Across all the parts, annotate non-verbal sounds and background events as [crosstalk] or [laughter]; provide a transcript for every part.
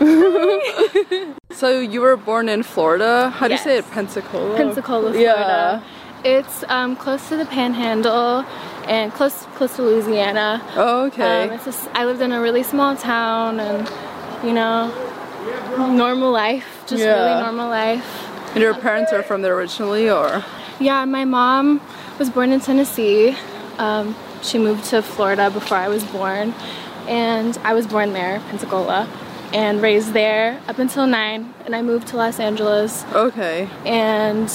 [laughs] so you were born in Florida. How do Yes. you say it? Pensacola. Pensacola, Florida. Yeah. It's um, close to the Panhandle and close close to Louisiana. Oh, okay. Um, just, I lived in a really small town, and you know, normal life, just Yeah. really normal life. and your parents are from there originally, or? Yeah, my mom was born in Tennessee. Um, she moved to Florida before I was born, and I was born there, Pensacola, and raised there up until nine. And I moved to Los Angeles, Okay. and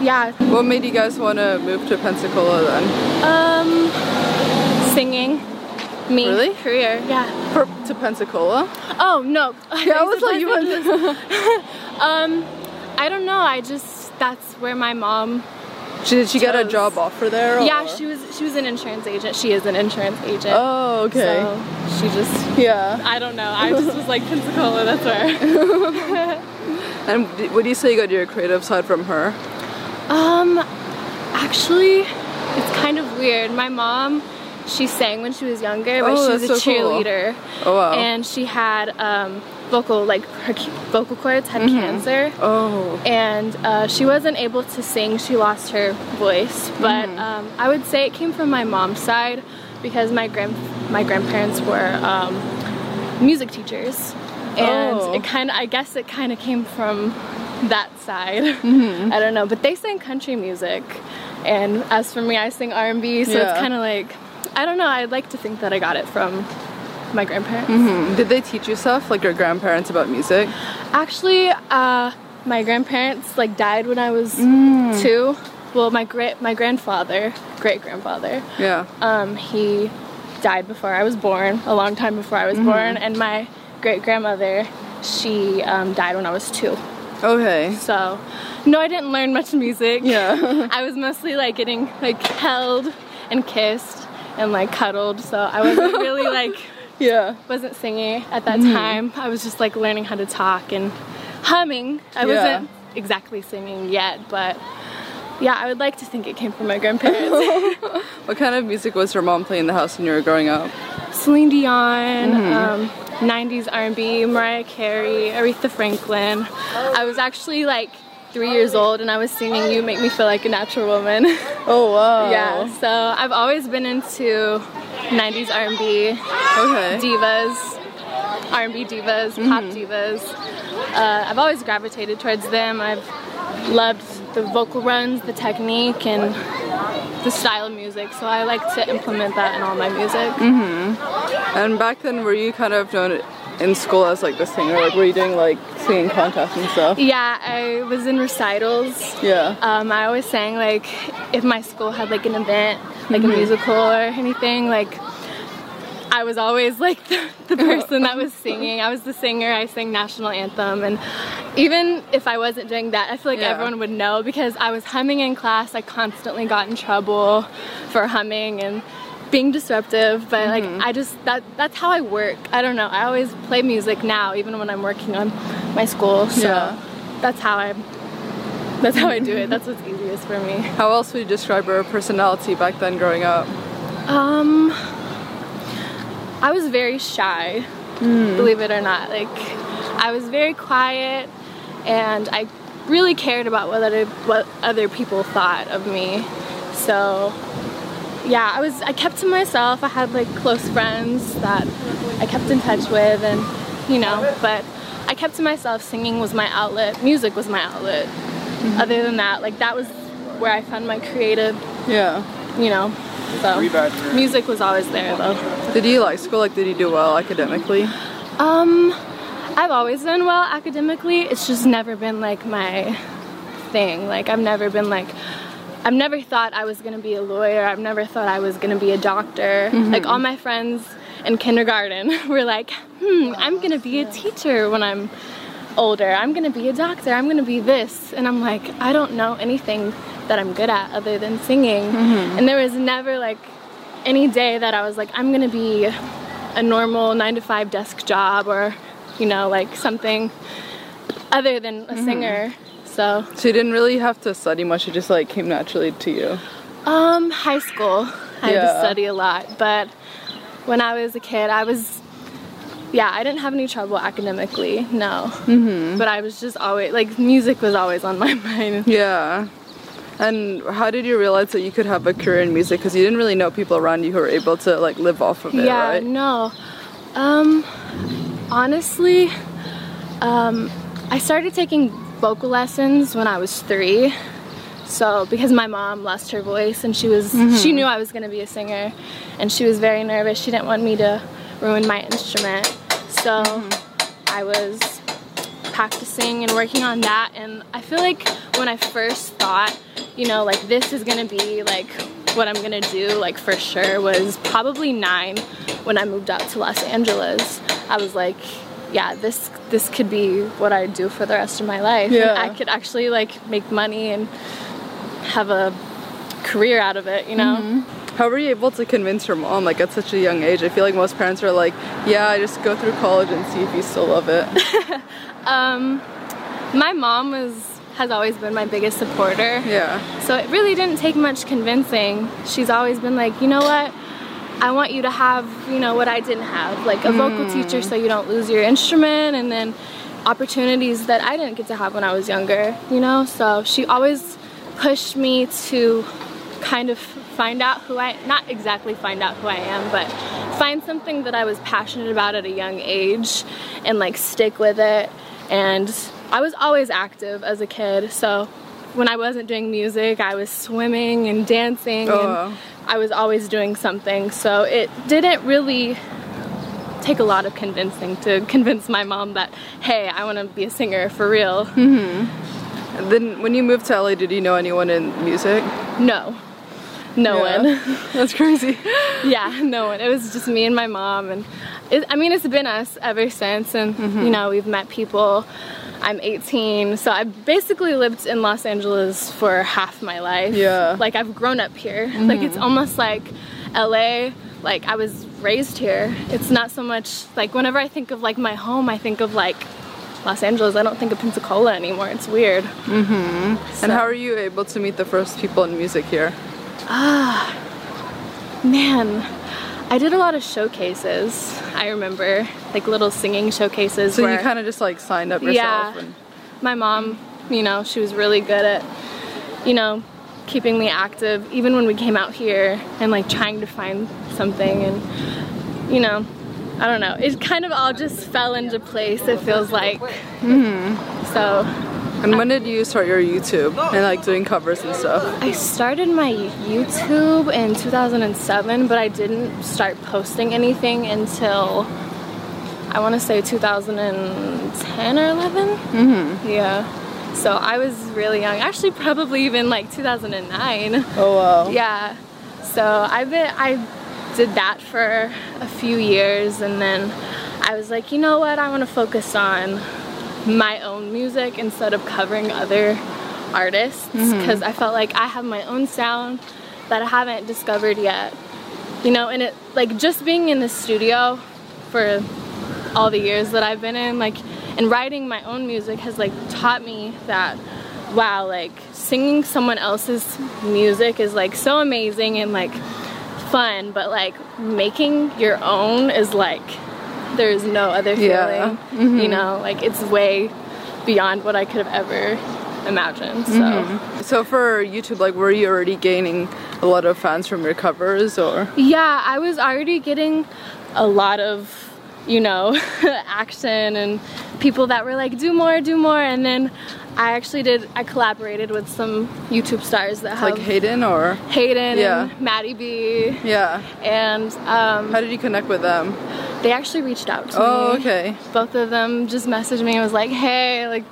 yeah, What made you guys want to move to Pensacola then? Um, singing. Me. Really? Career. Yeah. For, to Pensacola? Oh no. [laughs] Yeah, I was like, you went [laughs] Um, I don't know. I just that's where my mom. Did she get a job offer there? Yeah, she was. She was an insurance agent. She is an insurance agent. Oh, okay. So she just. yeah. I don't know. I just was like Pensacola. That's where. [laughs] And d- would you say you got your creative side from her? Um, actually, it's kind of weird. My mom, she sang when she was younger, but Oh, she was a so cool. cheerleader. Oh, wow. And she had um, vocal, like her vocal cords had cancer. Oh. And uh, she wasn't able to sing. She lost her voice. But Mm-hmm. um, I would say it came from my mom's side because my grand my grandparents were um, music teachers, and Oh. it kind of I guess it kind of came from that side. Mm-hmm. [laughs] I don't know, but they sang country music, and as for me, I sing R and B. So Yeah. it's kind of like I don't know. I'd like to think that I got it from my grandparents. Mm, Did they teach you stuff, like your grandparents, about music? Actually, uh, my grandparents like died when I was two. Well, my great my grandfather, great grandfather, Yeah. um, he died before I was born, a long time before I was born, and my great grandmother, she um, died when I was two. Okay. So, no, I didn't learn much music. Yeah. [laughs] I was mostly like getting like held and kissed and like cuddled. So I wasn't really [laughs] like yeah. wasn't singing at that Mm-hmm. time. I was just like learning how to talk and humming. I Yeah. wasn't exactly singing yet, but yeah, I would like to think it came from my grandparents. [laughs] What kind of music was your mom playing in the house when you were growing up? Celine Dion, Mm-hmm. um, 90s R&B, Mariah Carey, Aretha Franklin. I was actually like three years old and I was singing "You Make Me Feel Like a Natural Woman." [laughs] Oh wow. yeah, so I've always been into 90s R&B, Okay. divas, R&B divas, pop divas. Uh, I've always gravitated towards them. I've loved the vocal runs, the technique, and the style of music. So I like to implement that in all my music. And back then, were you kind of known in school as like the singer? Like, were you doing like singing contests and stuff? Yeah, I was in recitals. Yeah. Um, I always sang like if my school had like an event, like a musical or anything, like I was always like [laughs] the, the person that was singing. I was the singer. I sang national anthem, and even if I wasn't doing that, I feel like Yeah. everyone would know because I was humming in class. I constantly got in trouble for humming and being disruptive, but like I just that that's how I work. I don't know. I always play music now, even when I'm working on my school. So Yeah. that's how I that's how I do it. That's what's easiest for me. How else would you describe your personality back then growing up? Um, I was very shy, believe it or not. Like, I was very quiet, and I really cared about what other what other people thought of me. So, yeah, I was I kept to myself. I had like close friends that I kept in touch with, and you know, but I kept to myself. Singing was my outlet. Music was my outlet. Other than that, like that was where I found my creative Yeah. you know. So music was always there though. Did you like school? Like, did you do well academically? Um, I've always done well academically. It's just never been like my thing. Like I've never been like I've never thought I was gonna be a lawyer. I've never thought I was gonna be a doctor. Mm-hmm. Like all my friends in kindergarten [laughs] were like, hmm, I'm gonna be a teacher when I'm older, I'm gonna be a doctor, I'm gonna be this. And I'm like, I don't know anything that I'm good at other than singing. Mm-hmm. And there was never like any day that I was like, I'm gonna be a normal nine to five desk job or, you know, like something other than a mm-hmm. singer. So, So you didn't really have to study much. It just like came naturally to you. um, high school, I had to study a lot, but when I was a kid, I was, yeah, I didn't have any trouble academically, no. Mm-hmm. But I was just always, like, music was always on my [laughs] mind. Yeah. And how did you realize that you could have a career in music? Because you didn't really know people around you who were able to like live off of it, yeah, right? no. Um, honestly, um, I started taking vocal lessons when I was three. So because my mom lost her voice and she was mm-hmm. she knew I was gonna be a singer and she was very nervous. She didn't want me to ruin my instrument. So mm-hmm. I was practicing and working on that and I feel like when I first thought, you know, like this is gonna be like what I'm gonna do, like for sure, was probably nine when I moved out to Los Angeles. I was like, yeah, this this could be what I do for the rest of my life. Yeah. And I could actually like make money and have a career out of it, you know? How were you able to convince your mom like at such a young age? I feel like most parents are like, yeah, I just go through college and see if you still love it. [laughs] Um, my mom was has always been my biggest supporter. yeah. So it really didn't take much convincing. She's always been like, you know what? I want you to have, you know, what I didn't have, like a vocal hmm. teacher so you don't lose your instrument and then opportunities that I didn't get to have when I was younger, you know? So she always pushed me to kind of find out who I not exactly find out who I am, but find something that I was passionate about at a young age and like stick with it. And I was always active as a kid, so when I wasn't doing music, I was swimming and dancing Oh, and. I was always doing something. So it didn't really take a lot of convincing to [laughs] convince my mom that hey, I want to be a singer for real. And then when you moved to LA, did you know anyone in music? No. No Yeah. one. [laughs] [laughs] That's crazy. yeah, no one. It was just me and my mom, and it, I mean, it's been us ever since. And Mm-hmm. you know, we've met people. I'm 18, so I basically lived in Los Angeles for half my life. Yeah. Mm-hmm. like I've grown up here. Like it's almost like LA. Like I was raised here. It's not so much like whenever I think of like my home, I think of like Los Angeles. I don't think of Pensacola anymore. It's weird. And how are you able to meet the first people in music here? Ah, man, I did a lot of showcases. I remember like little singing showcases. So where, you kind of just like signed up yourself. yeah. And, My mom, you know, she was really good at, you know, keeping me active even when we came out here and like trying to find something and, you know, I don't know. It kind of all just fell into place. It feels like. Mm-hmm. So and when did you start your YouTube and like doing covers and stuff? I started my YouTube in 2007, but I didn't start posting anything until I want to say 2010 or 11. Mm-hmm. Yeah. So I was really young. Actually, probably even like 2009. Oh wow. Yeah. So I've been I did that for a few years and then I was like, you know what? I want to focus on my own music instead of covering other artists mm-hmm. because I felt like I have my own sound that I haven't discovered yet. You know, and it like just being in the studio for all the years that I've been in, like, and writing my own music has like taught me that, wow, like singing someone else's music is like so amazing and like fun, but like making your own is like there's no other feeling. Yeah. You mm-hmm. know, like it's way beyond what I could have ever imagined. So. Mm-hmm. So for YouTube, like, were you already gaining a lot of fans from your covers, or? Yeah, I was already getting a lot of, you know, [laughs] action and people that were like, do more, do more. And then I actually did, I collaborated with some YouTube stars that have Like Hayden, or? Hayden Yeah. and MattyB. Yeah. And um, How did you connect with them? they actually reached out to Oh, me. okay. Both of them just messaged me and was like, hey, like,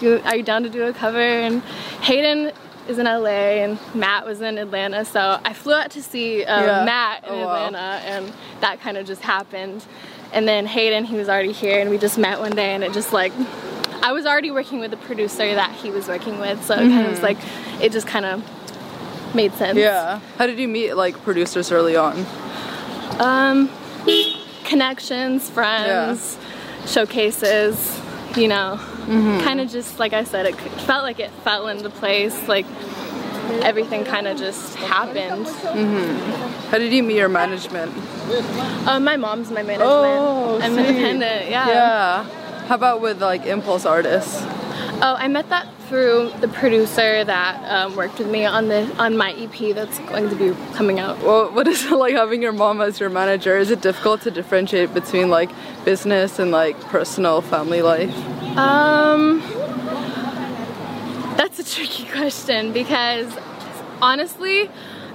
you, are you down to do a cover? And Hayden is in LA and Matt was in Atlanta. So I flew out to see um, Yeah. Matt in Oh, wow. Atlanta and that kind of just happened. And then Hayden, he was already here and we just met one day and it just like I was already working with the producer that he was working with, so it kind of was like it just kind of made sense. Yeah. How did you meet like producers early on? Um, connections, friends, showcases, you know, kind of just like I said, it felt like it fell into place. Like everything kind of just happened. How did you meet your management? Uh, my mom's my management. Oh, I'm independent. Yeah. Yeah. How about with like Impulse artists? Oh, I met that through the producer that um, worked with me on the on my EP that's going to be coming out. Well, what is [laughs] it like having your mom as your manager? Is it difficult to differentiate between like business and like personal family life? Um, that's a tricky [laughs] question because honestly,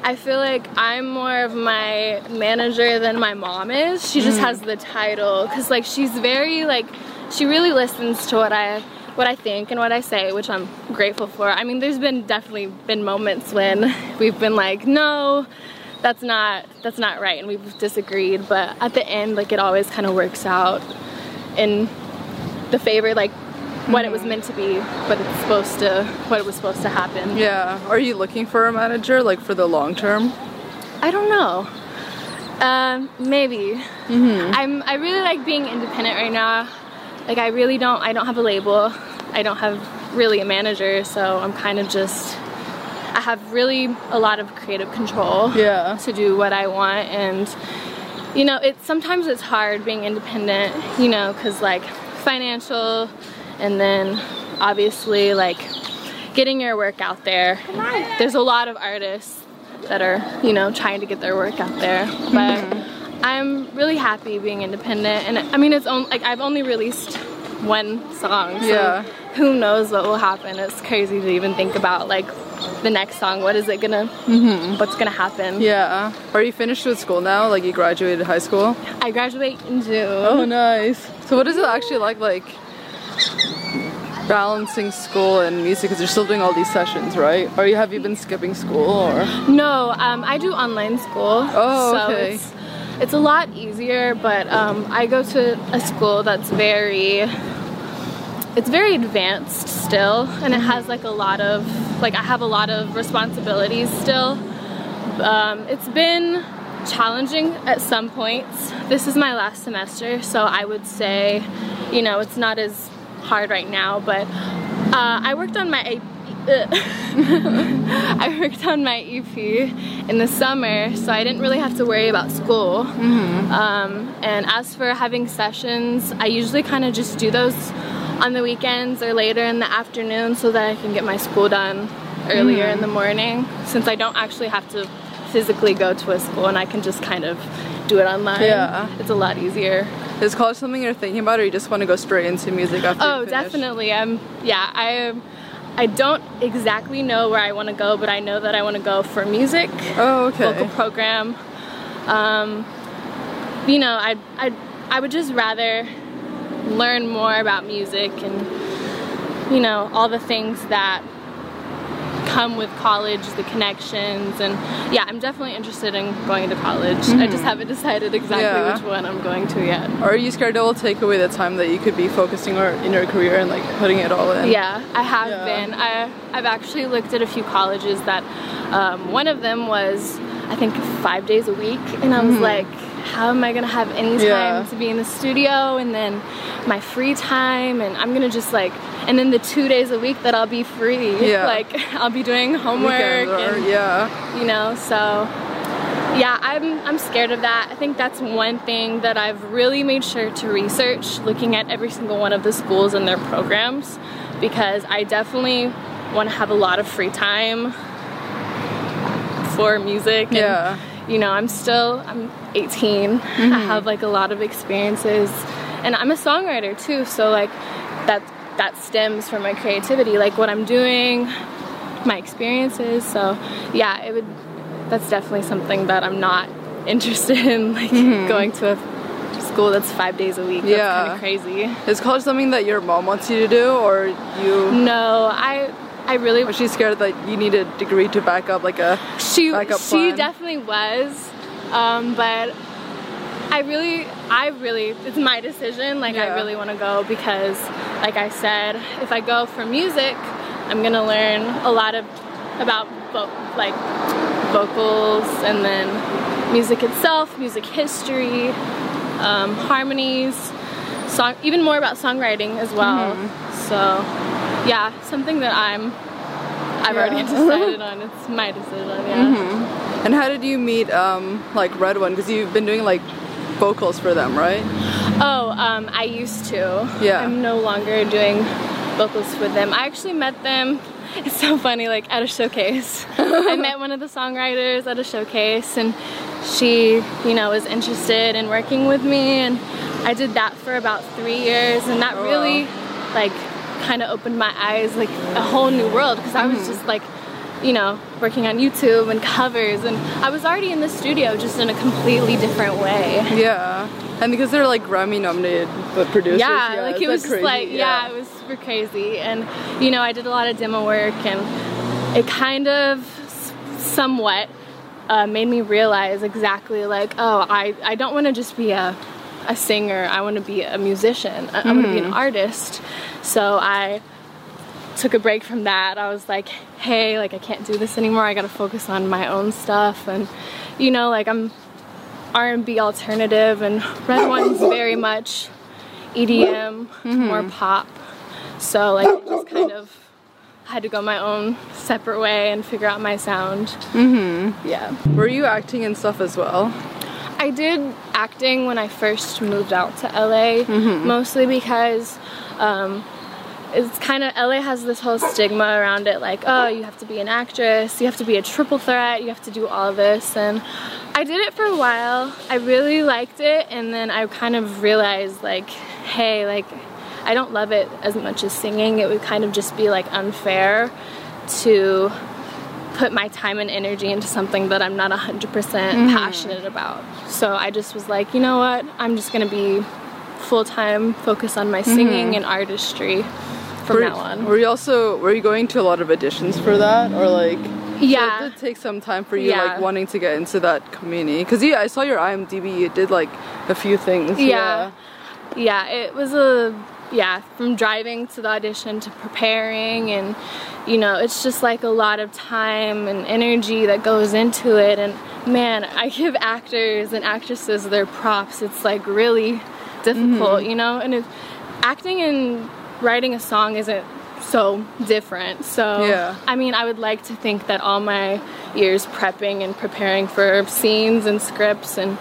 I feel like I'm more of my manager than my mom is. She just has the title because like she's very like she really listens to what I what I think and what I say, which I'm grateful for. I mean, there's been definitely been moments when we've been like, no, that's not that's not right, and we've disagreed. But at the end, like it always kind of works out in the favor, like what it was meant to be, what it's supposed to, what it was supposed to happen. Yeah. Are you looking for a manager like for the long term? I don't know. Um, maybe. I'm. I really like being independent right now. Like I really don't. I don't have a label. I don't have really a manager, so I'm kind of just. I have really a lot of creative control. Yeah. To do what I want, and you know, it's sometimes it's hard being independent. You know, because like financial, and then obviously like getting your work out there. There's a lot of artists that are, you know, trying to get their work out there. But mm-hmm. I'm really happy being independent and I mean it's only like I've only released one song. So Yeah. who knows what will happen. It's crazy to even think about like the next song. What is it gonna what's gonna happen? Yeah. Are you finished with school now? Like you graduated high school? I graduate in June. Oh, nice. So what is it actually like like balancing school and music because you're still doing all these sessions, right? Or you have you been skipping school or No, um, I do online school. Oh, okay. It's a lot easier, but um, I go to a school that's very, it's very advanced still, and it has like a lot of, like I have a lot of responsibilities still. Um, it's been challenging at some points. This is my last semester, so I would say, you know, it's not as hard right now, but uh, I worked on my [laughs] I worked on my EP in the summer, so I didn't really have to worry about school. Um, and as for having sessions, I usually kind of just do those on the weekends or later in the afternoon so that I can get my school done earlier in the morning since I don't actually have to physically go to a school and I can just kind of do it online. Yeah. It's a lot easier. is college something you're thinking about or you just want to go straight into music after Oh, definitely. I'm yeah, I I don't exactly know where I want to go, but I know that I want to go for music, Oh, okay. vocal program. Um, you know, I I I would just rather learn more about music and you know, all the things that come with college, the connections and yeah, I'm definitely interested in going to college. I just haven't decided exactly Yeah. which one I'm going to yet. Or are you scared it will take away the time that you could be focusing or in your career and like putting it all in? Yeah, I have Yeah. been. I I've actually looked at a few colleges that um, one of them was I think five days a week, and I was like, how am I gonna have any time. Yeah. to be in the studio and then my free time, and I'm gonna just like, and then the two days a week that I'll be free, [laughs] Yeah. like I'll be doing homework, and, yeah. you know, so yeah, I'm I'm scared of that. I think that's one thing that I've really made sure to research, looking at every single one of the schools and their programs, because I definitely want to have a lot of free time for music. And, Yeah. You know, I'm still I'm 18. I mm-hmm. have like a lot of experiences, and I'm a songwriter too. So like that that stems from my creativity, like what I'm doing, my experiences. So yeah, it would. That's definitely something that I'm not [laughs] interested in, like mm-hmm. going to a school that's five days a week. That's Yeah. kind of crazy. Is college something that your mom wants you to do or you No, I I really or she's scared that you need a degree to back up like a she backup she plan? definitely was, um, but I really, I really, it's my decision. Like, I really want to go because, like I said, if I go for music, I'm gonna learn a lot of about vo- like vocals and then music itself, music history, um, harmonies, song, even more about songwriting as well. So, yeah, something that I'm. I've already [laughs] decided on. It's my decision. Yeah. And how did you meet um like RedOne? Because you've been doing like vocals for them, right? Oh, um, I used to. Yeah. I'm no longer doing vocals for them. I actually met them. [laughs] It's so funny, like at a showcase. [laughs] I met one of the songwriters at a showcase, and she, you know, was interested in working with me, and I did that for about three years, and that Oh, wow. really, like, kind of opened my eyes, like a whole new world, because I was Mm-hmm. just like, you know, working on YouTube and covers, and I was already in the studio, just in a completely different way. Yeah. And because they're like Grammy nominated but producers. yeah, like is it was just like yeah. it was super crazy and you know i did a lot of demo work and it kind of somewhat uh, made me realize exactly like oh i, I don't want to just be a, a singer i want to be a musician i, I want to be an artist so i took a break from that i was like hey like i can't do this anymore i gotta focus on my own stuff and you know like i'm r&b alternative and RedOne's very much EDM, more pop. So like I just kind of had to go my own separate way and figure out my sound. Mm-hmm. Yeah. Were you acting and stuff as well? I did acting when I first moved out to LA, mostly because um, it's kind of LA has this whole stigma around it like, oh, you have to be an actress, you have to be a triple threat, you have to do all this. And I did it for a while. I really liked it, and then I kind of realized, like, hey, like, I don't love it as much as singing. It would kind of just be like unfair to put my time and energy into something that I'm not 100% mm-hmm. passionate about. So I just was like, you know what? I'm just going to be full time focus on my mm-hmm. singing and artistry from were, now on. Were you also were you going to a lot of auditions for that or like? Yeah. So it did take some time for you Yeah. like wanting to get into that community because yeah, I saw your IMDb. You did like a few things. Yeah. yeah, it was a yeah, from driving to the audition to preparing and you know, it's just like a lot of time and energy that goes into it and man, I give actors and actresses their props. It's like really difficult, mm-hmm. you know? And if acting and writing a song isn't so different. So Yeah. I mean, I would like to think that all my years prepping and preparing for scenes and scripts and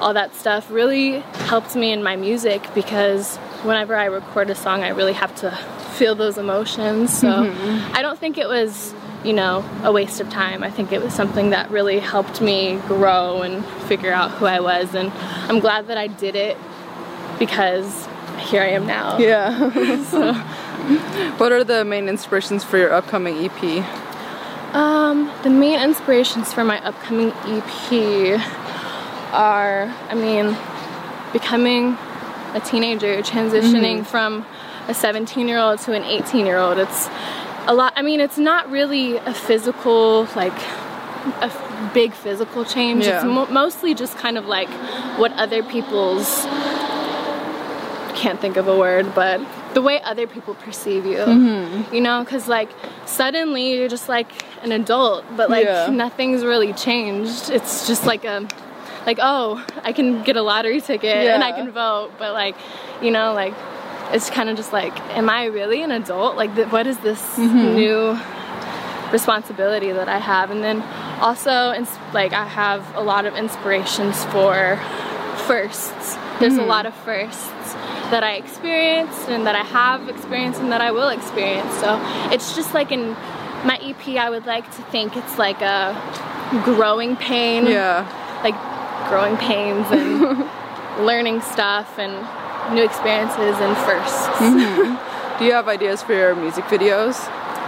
all that stuff really helped me in my music because whenever I record a song, I really have to feel those emotions. So I don't think it was, you know, a waste of time. I think it was something that really helped me grow and figure out who I was. And I'm glad that I did it because here I am now. Yeah. [laughs] so. what are the main inspirations for your upcoming EP? Um, the main inspirations for my upcoming EP are, I mean, becoming a teenager, transitioning mm-hmm. from a 17 year old to an 18 year old. It's a lot, I mean, it's not really a physical, like, a f- big physical change. Yeah. It's mo- mostly just kind of like what other people's can't think of a word, but the way other people perceive you. Mm-hmm. You know, because like suddenly you're just like an adult, but like Yeah. nothing's really changed. It's just like a, like, oh, I can get a lottery ticket and I can vote, but like, you know, like, it's kind of just like, am I really an adult? Like, th- what is this mm-hmm. new responsibility that I have? And then also, ins- like, I have a lot of inspirations for firsts. There's a mm-hmm. lot of firsts that I experienced and that I have experienced and that I will experience. So it's just like in my EP, I would like to think it's like a growing pain Yeah. like growing pains and [laughs] learning stuff and new experiences and 1st mm-hmm. Do you have ideas for your music videos?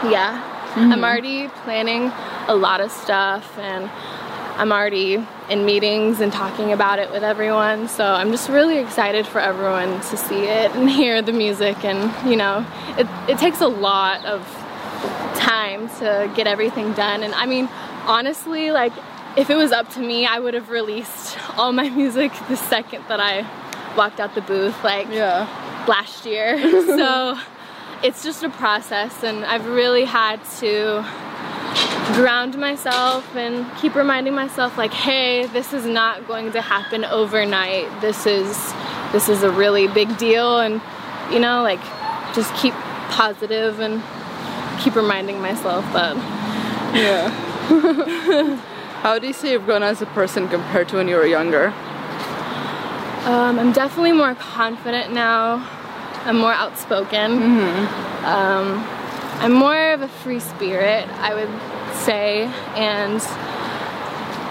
Yeah. Mm-hmm. I'm already planning a lot of stuff and I'm already in meetings and talking about it with everyone. So I'm just really excited for everyone to see it and [laughs] hear the music and you know, it it takes a lot of time to get everything done and I mean honestly like if it was up to me, I would have released all my music the second that I walked out the booth, like Yeah. last year. [laughs] so it's just a process, and I've really had to ground myself and keep reminding myself like hey this is not going to happen overnight this is this is a really big deal and you know like just keep positive and keep reminding myself that Yeah. [laughs] How do you say you've grown as a person compared to when you were younger? Um, I'm definitely more confident now. I'm more outspoken. Um, I'm more of a free spirit, I would say, and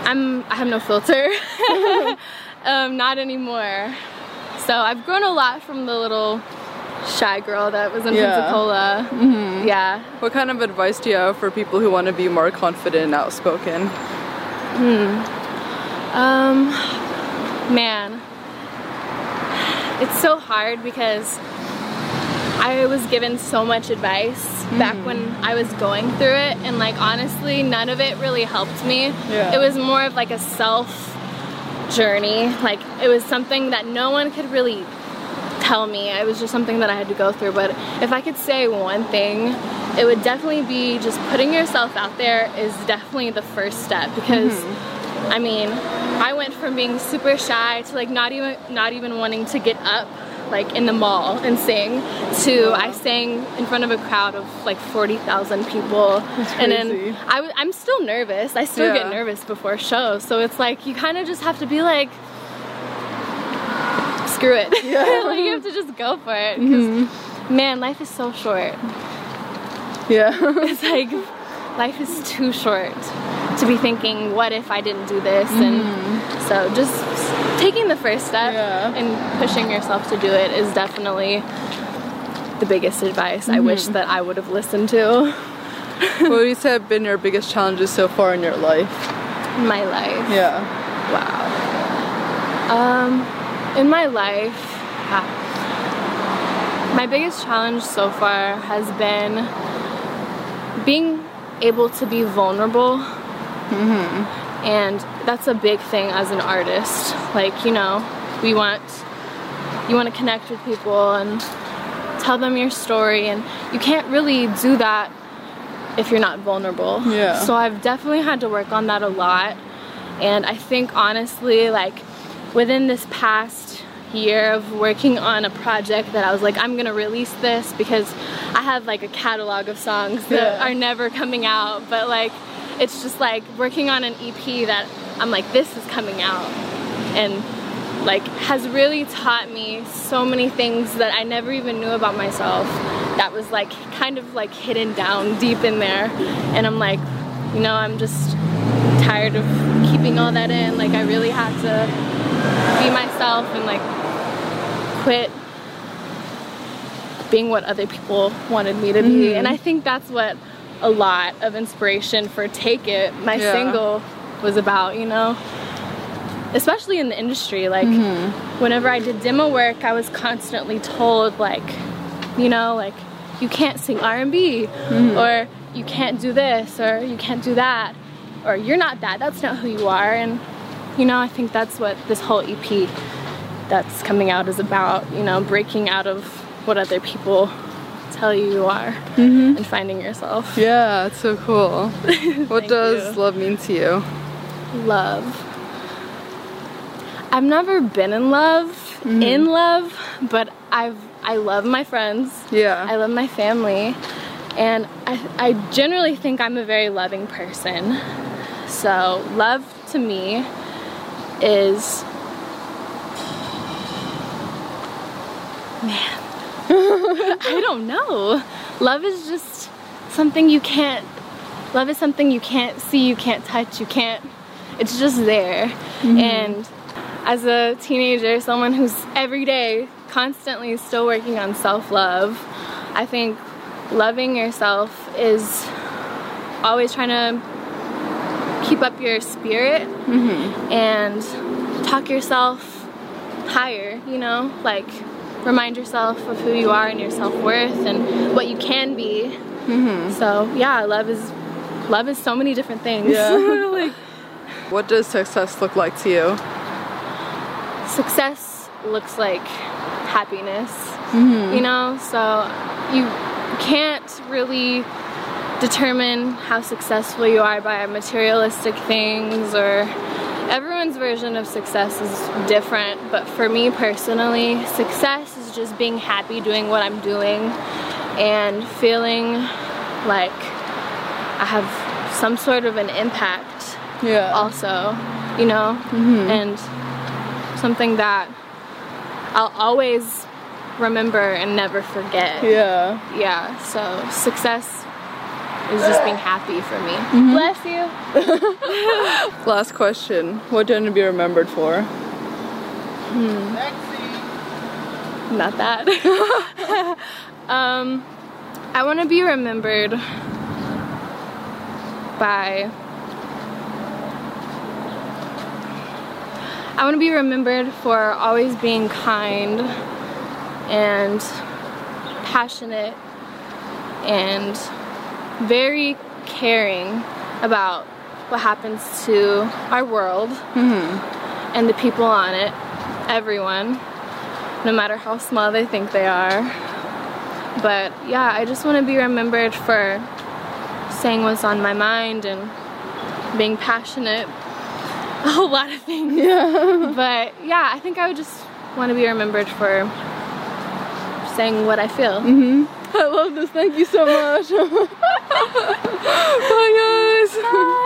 I'm I have no filter. [laughs] [laughs] um, not anymore. So I've grown a lot from the little shy girl that was in Yeah. Pensacola. Yeah. What kind of advice do you have for people who want to be more confident and outspoken? Um, man, it's so hard because I was given so much advice back when I was going through it, and like honestly, none of it really helped me. Yeah. It was more of like a self journey. Like it was something that no one could really tell me. It was just something that I had to go through. But if I could say one thing, it would definitely be just putting yourself out there is definitely the first step because mm-hmm. I mean, I went from being super shy to like not even not even wanting to get up like in the mall and sing to I sang in front of a crowd of like 40,000 people and crazy. then I w- I'm still nervous. I still get nervous before shows. So it's like you kind of just have to be like screw it. [laughs] like you have to just go for it because mm-hmm. man, life is so short. Yeah. [laughs] It's like life is too short to be thinking, what if I didn't do this? And so just taking the first step Yeah. and pushing yourself to do it is definitely the biggest advice I wish that I would have listened to [laughs] what would you say have been your biggest challenges so far in your life? my life. Yeah. Wow. Um, in my life, ah, my biggest challenge so far has been being able to be vulnerable. Mm-hmm. And that's a big thing as an artist. Like, you know, we want you want to connect with people and tell them your story and you can't really do that if you're not vulnerable. Yeah. So I've definitely had to work on that a lot. And I think honestly, like within this past year of working on a project that I was like, I'm gonna release this because I have like a catalog of songs that Yeah. are never coming out, but like it's just like working on an EP that I'm like, this is coming out. And like has really taught me so many things that I never even knew about myself that was like kind of like hidden down deep in there and I'm like you know I'm just tired of keeping all that in like I really have to be myself and like quit being what other people wanted me to be. Mm-hmm. And I think that's what a lot of inspiration for Take It my Yeah. single was about you know? Especially in the industry like mm-hmm. whenever i did demo work i was constantly told like you know like you can't sing r&b mm-hmm. or you can't do this or you can't do that or you're not that that's not who you are and you know i think that's what this whole ep that's coming out is about you know breaking out of what other people tell you you are mm-hmm. and finding yourself Yeah, it's so cool. [laughs] what does you. love mean to you? love. I've never been in love, mm-hmm. in love, but I've I love my friends. Yeah. I love my family, and I I generally think I'm a very loving person. So love to me is man. [laughs] I don't know. Love is just something you can't love is something you can't see, you can't touch, you can't it's just there. Mm-hmm. And as a teenager, someone who's every day constantly still working on self-love, I think loving yourself is always trying to keep up your spirit mm-hmm. and talk yourself higher, you know, like remind yourself of who you are and your self-worth and what you can be. Mm-hmm. So, yeah, love is love is so many different things. Yeah. [laughs] like What does success look like to you? Success looks like happiness, mm-hmm. you know? So you can't really determine how successful you are by materialistic things or everyone's version of success is different but for me personally success is just being happy doing what I'm doing and feeling like I have some sort of an impact Yeah. also you know mm-hmm. and something that I'll always remember and never forget Yeah. yeah so success is just being happy for me. Bless you. [laughs] Last question. What do you want to be remembered for? not that. [laughs] Um i want to be remembered by i want to be remembered for always being kind and passionate and very caring about what happens to our world mm-hmm. and the people on it everyone no matter how small they think they are. But yeah, I just want to be remembered for saying what's on my mind and being passionate. [laughs] A whole lot of things. Yeah. [laughs] But yeah, I think I would just want to be remembered for saying what I feel. Mm-hmm. I love this. Thank you so much. [laughs] Bye, guys. Bye.